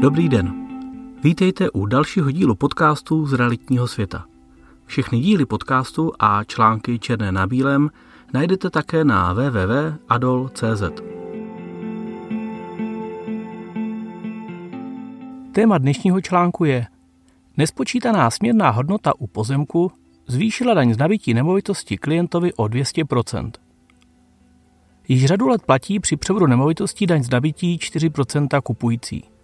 Dobrý den. Vítejte u dalšího dílu podcastu z realitního světa. Všechny díly podcastu a články černé na bílém najdete také na www.adol.cz. Téma dnešního článku je Nespočítaná směrná hodnota u pozemku zvýšila daň z nabití nemovitosti klientovi o 200%. Již řadu let platí při převodu nemovitostí daň z nabití 4% kupující.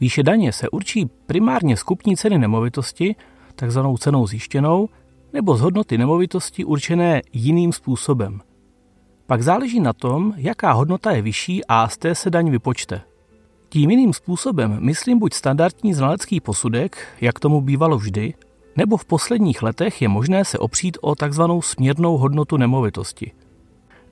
Výše daně se určí primárně z kupní ceny nemovitosti, takzvanou cenou zjištěnou, nebo z hodnoty nemovitosti určené jiným způsobem. Pak záleží na tom, jaká hodnota je vyšší a z té se daň vypočte. Tím jiným způsobem myslím buď standardní znalecký posudek, jak tomu bývalo vždy, nebo v posledních letech je možné se opřít o takzvanou směrnou hodnotu nemovitosti.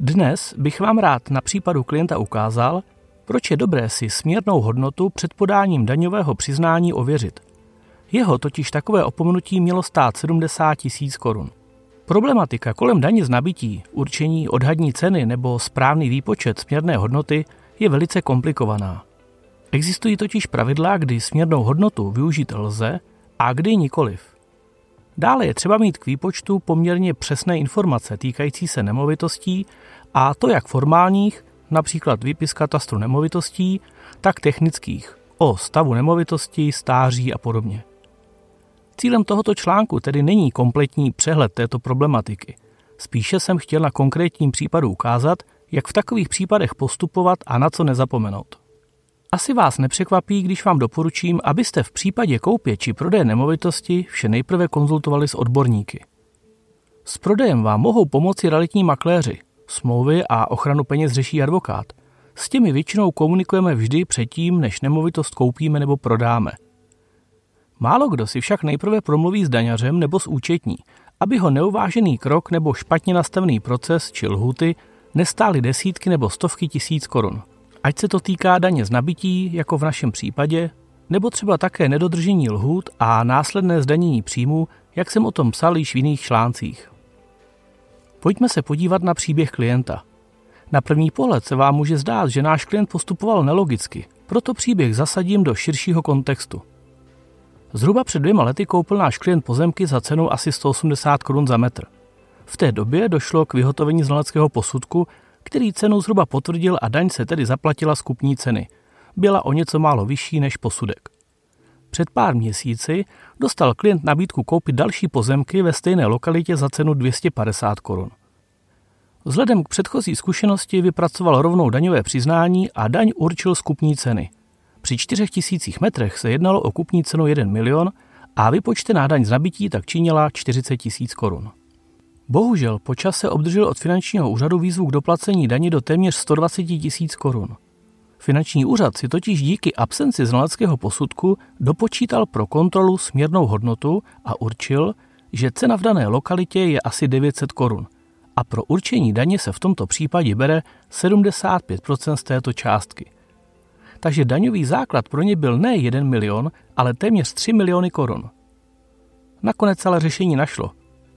Dnes bych vám rád na případu klienta ukázal, proč je dobré si směrnou hodnotu před podáním daňového přiznání ověřit. Jeho totiž takové opomenutí mělo stát 70 tisíc korun. Problematika kolem daně z nabití, určení odhadní ceny nebo správný výpočet směrné hodnoty je velice komplikovaná. Existují totiž pravidla, kdy směrnou hodnotu využít lze a kdy nikoliv. Dále je třeba mít k výpočtu poměrně přesné informace týkající se nemovitostí a to jak formálních, například výpis katastru nemovitostí, tak technických, o stavu nemovitosti, stáří a podobně. Cílem tohoto článku tedy není kompletní přehled této problematiky. Spíše jsem chtěl na konkrétním případu ukázat, jak v takových případech postupovat a na co nezapomenout. Asi vás nepřekvapí, když vám doporučím, abyste v případě koupě či prodeje nemovitosti vše nejprve konzultovali s odborníky. S prodejem vám mohou pomoci realitní makléři, smlouvy a ochranu peněz řeší advokát. S těmi většinou komunikujeme vždy předtím, než nemovitost koupíme nebo prodáme. Málo kdo si však nejprve promluví s daňařem nebo s účetní, aby ho neuvážený krok nebo špatně nastavený proces či lhuty nestály desítky nebo stovky tisíc korun. Ať se to týká daně z nabití, jako v našem případě, nebo třeba také nedodržení lhůt a následné zdanění příjmu, jak jsem o tom psal již v jiných článcích. Pojďme se podívat na příběh klienta. Na první pohled se vám může zdát, že náš klient postupoval nelogicky, proto příběh zasadím do širšího kontextu. Zhruba před dvěma lety koupil náš klient pozemky za cenu asi 180 korun za metr. V té době došlo k vyhotovení znaleckého posudku, který cenu zhruba potvrdil a daň se tedy zaplatila z kupní ceny. Byla o něco málo vyšší než posudek. Před pár měsíci dostal klient nabídku koupit další pozemky ve stejné lokalitě za cenu 250 korun. Vzhledem k předchozí zkušenosti vypracoval rovnou daňové přiznání a daň určil z kupní ceny. Při 4000 metrech se jednalo o kupní cenu 1 milion a vypočtená daň z nabití tak činila 40 tisíc korun. Bohužel po čase obdržel od finančního úřadu výzvu k doplacení daní do téměř 120 tisíc korun. Finanční úřad si totiž díky absenci znaleckého posudku dopočítal pro kontrolu směrnou hodnotu a určil, že cena v dané lokalitě je asi 900 korun a pro určení daně se v tomto případě bere 75% z této částky. Takže daňový základ pro ně byl ne 1 milion, ale téměř 3 miliony korun. Nakonec ale řešení našlo.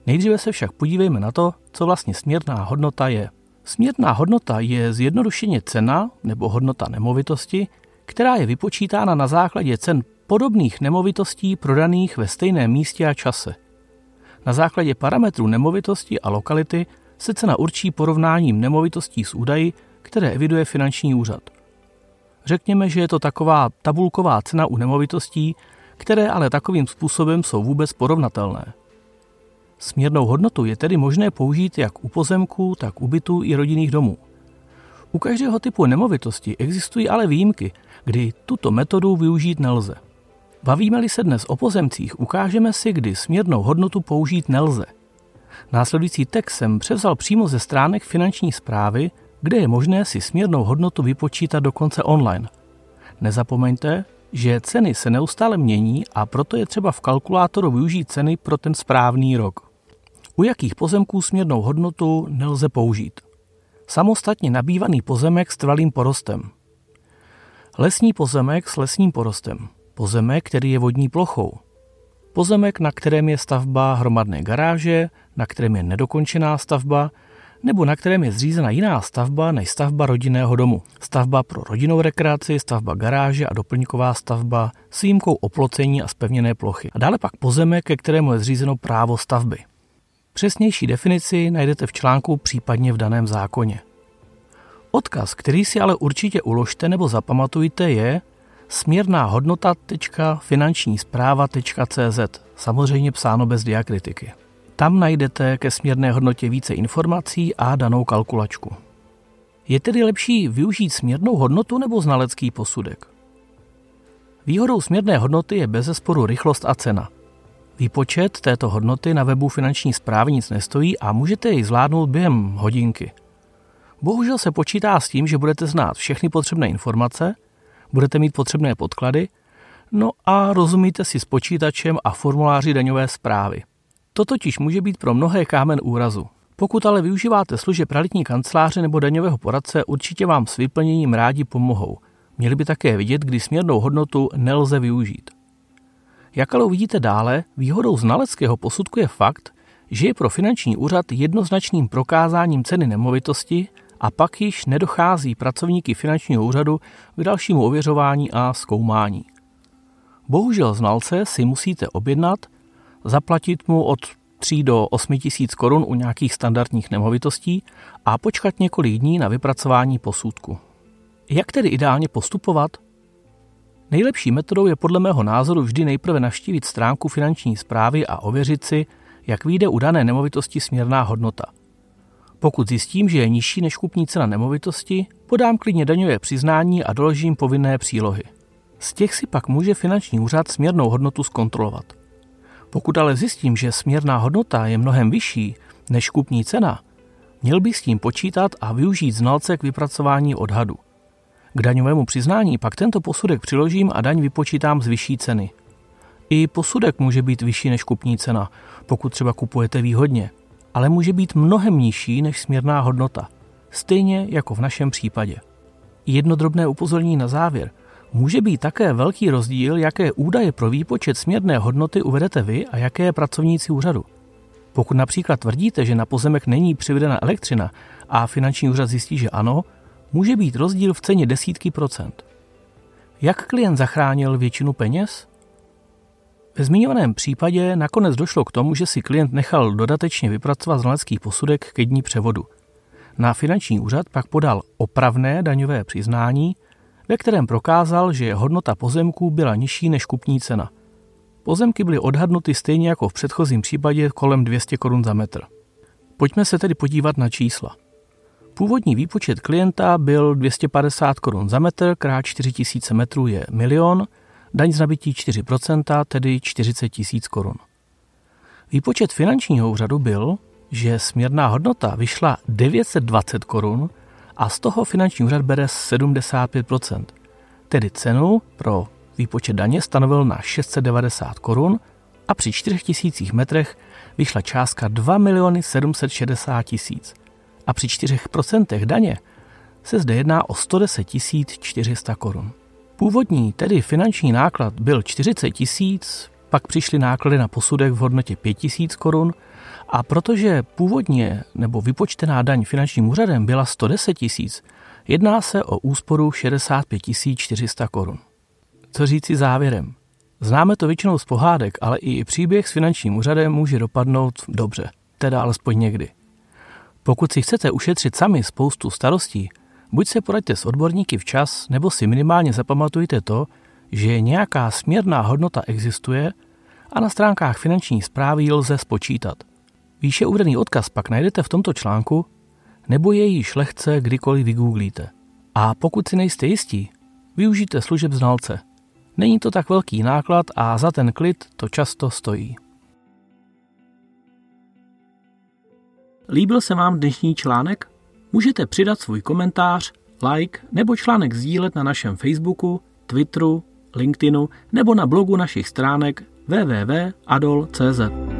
Nejdříve se však podívejme na to, co vlastně směrná hodnota je. Směrná hodnota je zjednodušeně cena nebo hodnota nemovitosti, která je vypočítána na základě cen podobných nemovitostí prodaných ve stejném místě a čase. Na základě parametrů nemovitosti a lokality se cena určí porovnáním nemovitostí s údaji, které eviduje finanční úřad. Řekněme, že je to taková tabulková cena u nemovitostí, které ale takovým způsobem jsou vůbec porovnatelné. Směrnou hodnotu je tedy možné použít jak u pozemků, tak u bytů i rodinných domů. U každého typu nemovitosti existují ale výjimky, kdy tuto metodu využít nelze. Bavíme-li se dnes o pozemcích, ukážeme si, kdy směrnou hodnotu použít nelze. Následující text jsem převzal přímo ze stránek finanční zprávy, kde je možné si směrnou hodnotu vypočítat dokonce online. Nezapomeňte, že ceny se neustále mění a proto je třeba v kalkulátoru využít ceny pro ten správný rok u jakých pozemků směrnou hodnotu nelze použít. Samostatně nabývaný pozemek s trvalým porostem. Lesní pozemek s lesním porostem. Pozemek, který je vodní plochou. Pozemek, na kterém je stavba hromadné garáže, na kterém je nedokončená stavba, nebo na kterém je zřízena jiná stavba než stavba rodinného domu. Stavba pro rodinnou rekreaci, stavba garáže a doplňková stavba s výjimkou oplocení a spevněné plochy. A dále pak pozemek, ke kterému je zřízeno právo stavby. Přesnější definici najdete v článku případně v daném zákoně. Odkaz, který si ale určitě uložte nebo zapamatujte, je směrná hodnota.finančníspráva.cz, samozřejmě psáno bez diakritiky. Tam najdete ke směrné hodnotě více informací a danou kalkulačku. Je tedy lepší využít směrnou hodnotu nebo znalecký posudek? Výhodou směrné hodnoty je bezesporu rychlost a cena. Výpočet této hodnoty na webu finanční zprávy nic nestojí a můžete ji zvládnout během hodinky. Bohužel se počítá s tím, že budete znát všechny potřebné informace, budete mít potřebné podklady, no a rozumíte si s počítačem a formuláři daňové zprávy. To totiž může být pro mnohé kámen úrazu. Pokud ale využíváte služeb realitní kanceláře nebo daňového poradce, určitě vám s vyplněním rádi pomohou. Měli by také vidět, kdy směrnou hodnotu nelze využít. Jak ale uvidíte dále, výhodou znaleckého posudku je fakt, že je pro finanční úřad jednoznačným prokázáním ceny nemovitosti a pak již nedochází pracovníky finančního úřadu k dalšímu ověřování a zkoumání. Bohužel znalce si musíte objednat, zaplatit mu od 3 do 8 tisíc korun u nějakých standardních nemovitostí a počkat několik dní na vypracování posudku. Jak tedy ideálně postupovat? Nejlepší metodou je podle mého názoru vždy nejprve navštívit stránku finanční zprávy a ověřit si, jak vyjde u dané nemovitosti směrná hodnota. Pokud zjistím, že je nižší než kupní cena nemovitosti, podám klidně daňové přiznání a doložím povinné přílohy. Z těch si pak může finanční úřad směrnou hodnotu zkontrolovat. Pokud ale zjistím, že směrná hodnota je mnohem vyšší než kupní cena, měl bych s tím počítat a využít znalce k vypracování odhadu. K daňovému přiznání pak tento posudek přiložím a daň vypočítám z vyšší ceny. I posudek může být vyšší než kupní cena, pokud třeba kupujete výhodně, ale může být mnohem nižší než směrná hodnota, stejně jako v našem případě. Jedno drobné upozornění na závěr – Může být také velký rozdíl, jaké údaje pro výpočet směrné hodnoty uvedete vy a jaké pracovníci úřadu. Pokud například tvrdíte, že na pozemek není přivedena elektřina a finanční úřad zjistí, že ano, může být rozdíl v ceně desítky procent. Jak klient zachránil většinu peněz? Ve zmiňovaném případě nakonec došlo k tomu, že si klient nechal dodatečně vypracovat znalecký posudek ke dní převodu. Na finanční úřad pak podal opravné daňové přiznání – ve kterém prokázal, že hodnota pozemků byla nižší než kupní cena. Pozemky byly odhadnuty stejně jako v předchozím případě kolem 200 korun za metr. Pojďme se tedy podívat na čísla. Původní výpočet klienta byl 250 korun za metr krát 4000 metrů je milion, daň z nabití 4%, tedy 40 tisíc korun. Výpočet finančního úřadu byl, že směrná hodnota vyšla 920 korun a z toho finanční úřad bere 75%. Tedy cenu pro výpočet daně stanovil na 690 korun a při 4000 metrech vyšla částka 2 miliony 760 tisíc. A při 4% daně se zde jedná o 110 400 korun. Původní, tedy finanční náklad byl 40 tisíc, pak přišly náklady na posudek v hodnotě 5 tisíc korun a protože původně nebo vypočtená daň finančním úřadem byla 110 tisíc, jedná se o úsporu 65 400 korun. Co říci závěrem? Známe to většinou z pohádek, ale i příběh s finančním úřadem může dopadnout dobře, teda alespoň někdy. Pokud si chcete ušetřit sami spoustu starostí, buď se poraďte s odborníky včas, nebo si minimálně zapamatujte to, že nějaká směrná hodnota existuje a na stránkách finanční zprávy lze spočítat – Výše uvedený odkaz pak najdete v tomto článku, nebo jej již lehce kdykoliv vygooglíte. A pokud si nejste jistí, využijte služeb znalce. Není to tak velký náklad a za ten klid to často stojí. Líbil se vám dnešní článek? Můžete přidat svůj komentář, like nebo článek sdílet na našem Facebooku, Twitteru, LinkedInu nebo na blogu našich stránek www.adol.cz.